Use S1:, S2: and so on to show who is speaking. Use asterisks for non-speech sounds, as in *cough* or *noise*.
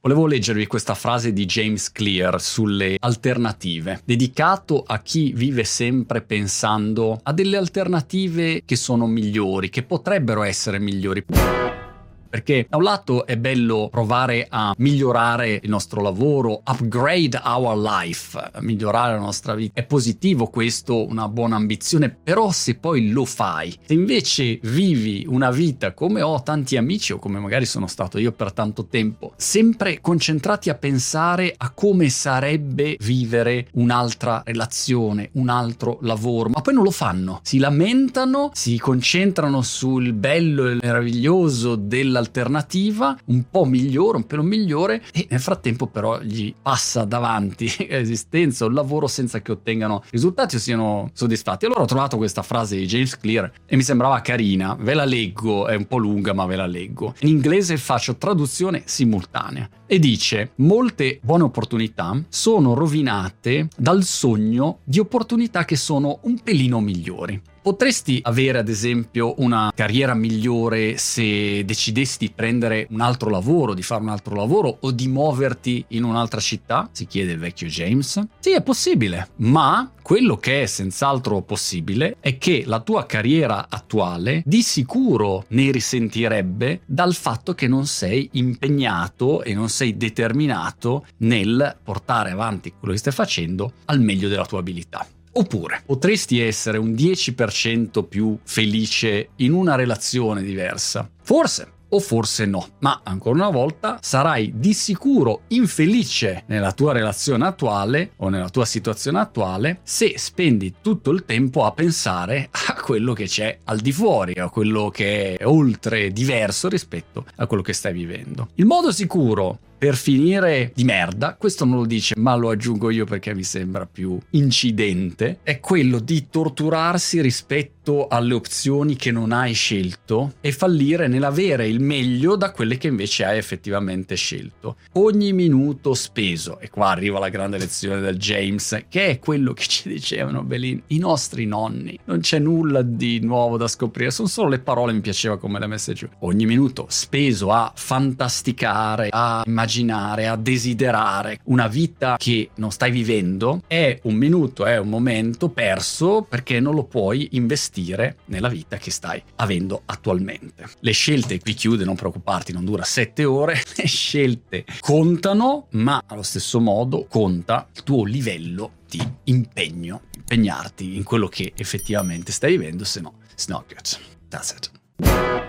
S1: Volevo leggervi questa frase di James Clear sulle alternative, dedicato a chi vive sempre pensando a delle alternative che sono migliori, che potrebbero essere migliori. Perché da un lato è bello provare a migliorare il nostro lavoro, upgrade our life, migliorare la nostra vita. È positivo questo, una buona ambizione, però se poi lo fai, se invece vivi una vita come ho tanti amici o come magari sono stato io per tanto tempo, sempre concentrati a pensare a come sarebbe vivere un'altra relazione, un altro lavoro, ma poi non lo fanno, si lamentano, si concentrano sul bello e meraviglioso della l'alternativa un po' migliore, un pelo migliore e nel frattempo però gli passa davanti *laughs* l'esistenza o il lavoro senza che ottengano risultati o siano soddisfatti. Allora ho trovato questa frase di James Clear e mi sembrava carina, ve la leggo, è un po' lunga ma ve la leggo. In inglese faccio traduzione simultanea e dice molte buone opportunità sono rovinate dal sogno di opportunità che sono un pelino migliori. Potresti avere ad esempio una carriera migliore se decidessi di prendere un altro lavoro, di fare un altro lavoro o di muoverti in un'altra città? Si chiede il vecchio James. Sì, è possibile, ma quello che è senz'altro possibile è che la tua carriera attuale di sicuro ne risentirebbe dal fatto che non sei impegnato e non sei determinato nel portare avanti quello che stai facendo al meglio della tua abilità. Oppure potresti essere un 10% più felice in una relazione diversa. Forse, o forse no. Ma ancora una volta sarai di sicuro infelice nella tua relazione attuale o nella tua situazione attuale se spendi tutto il tempo a pensare a quello che c'è al di fuori, a quello che è oltre diverso rispetto a quello che stai vivendo. Il modo sicuro per finire di merda, questo non lo dice, ma lo aggiungo io perché mi sembra più incidente, è quello di torturarsi rispetto alle opzioni che non hai scelto e fallire nell'avere il meglio da quelle che invece hai effettivamente scelto. Ogni minuto speso, e qua arriva la grande lezione del James, che è quello che ci dicevano Belin, i nostri nonni. Non c'è nulla di nuovo da scoprire, sono solo le parole, mi piaceva come le messe giù. Ogni minuto speso a fantasticare, a immaginare, a desiderare una vita che non stai vivendo, è un minuto, è un momento perso perché non lo puoi investire nella vita che stai avendo attualmente. Le scelte, qui chiude, non preoccuparti, non dura sette ore, *laughs* le scelte contano, ma allo stesso modo conta il tuo livello di impegno, impegnarti in quello che effettivamente stai vivendo, se no, it's not good. That's it.